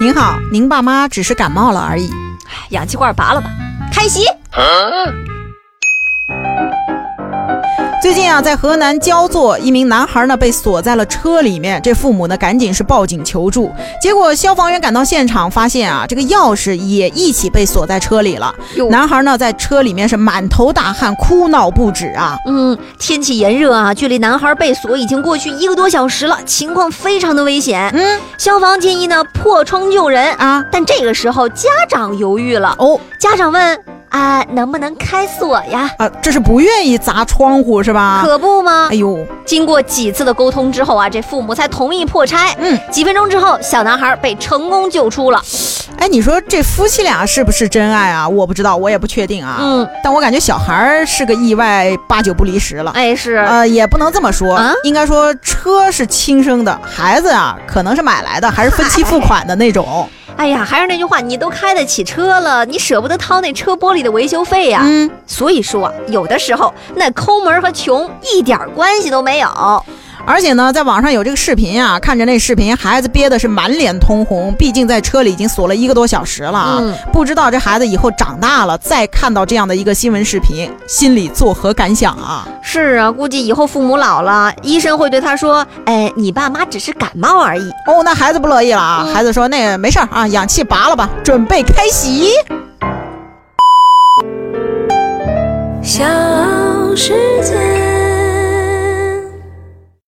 您好，您爸妈只是感冒了而已。氧气罐拔了吧，开席。最近啊，在河南焦作，一名男孩呢被锁在了车里面，这父母呢赶紧是报警求助，结果消防员赶到现场，发现啊这个钥匙也一起被锁在车里了。男孩呢在车里面是满头大汗，哭闹不止啊。嗯，天气炎热啊，距离男孩被锁已经过去一个多小时了，情况非常的危险。嗯，消防建议呢破窗救人啊，但这个时候家长犹豫了。哦，家长问。啊，能不能开锁呀？啊，这是不愿意砸窗户是吧？可不吗？哎呦，经过几次的沟通之后啊，这父母才同意破拆。嗯，几分钟之后，小男孩被成功救出了。哎，你说这夫妻俩是不是真爱啊？我不知道，我也不确定啊。嗯，但我感觉小孩是个意外，八九不离十了。哎，是。呃，也不能这么说，应该说车是亲生的，孩子啊可能是买来的，还是分期付款的那种。哎呀，还是那句话，你都开得起车了，你舍不得掏那车玻璃的维修费呀？嗯，所以说，有的时候那抠门和穷一点关系都没有。而且呢，在网上有这个视频啊，看着那视频，孩子憋的是满脸通红，毕竟在车里已经锁了一个多小时了啊。不知道这孩子以后长大了，再看到这样的一个新闻视频，心里作何感想啊？是啊，估计以后父母老了，医生会对他说：“哎，你爸妈只是感冒而已。”哦，那孩子不乐意了啊。孩子说：“那没事儿啊，氧气拔了吧，准备开洗。”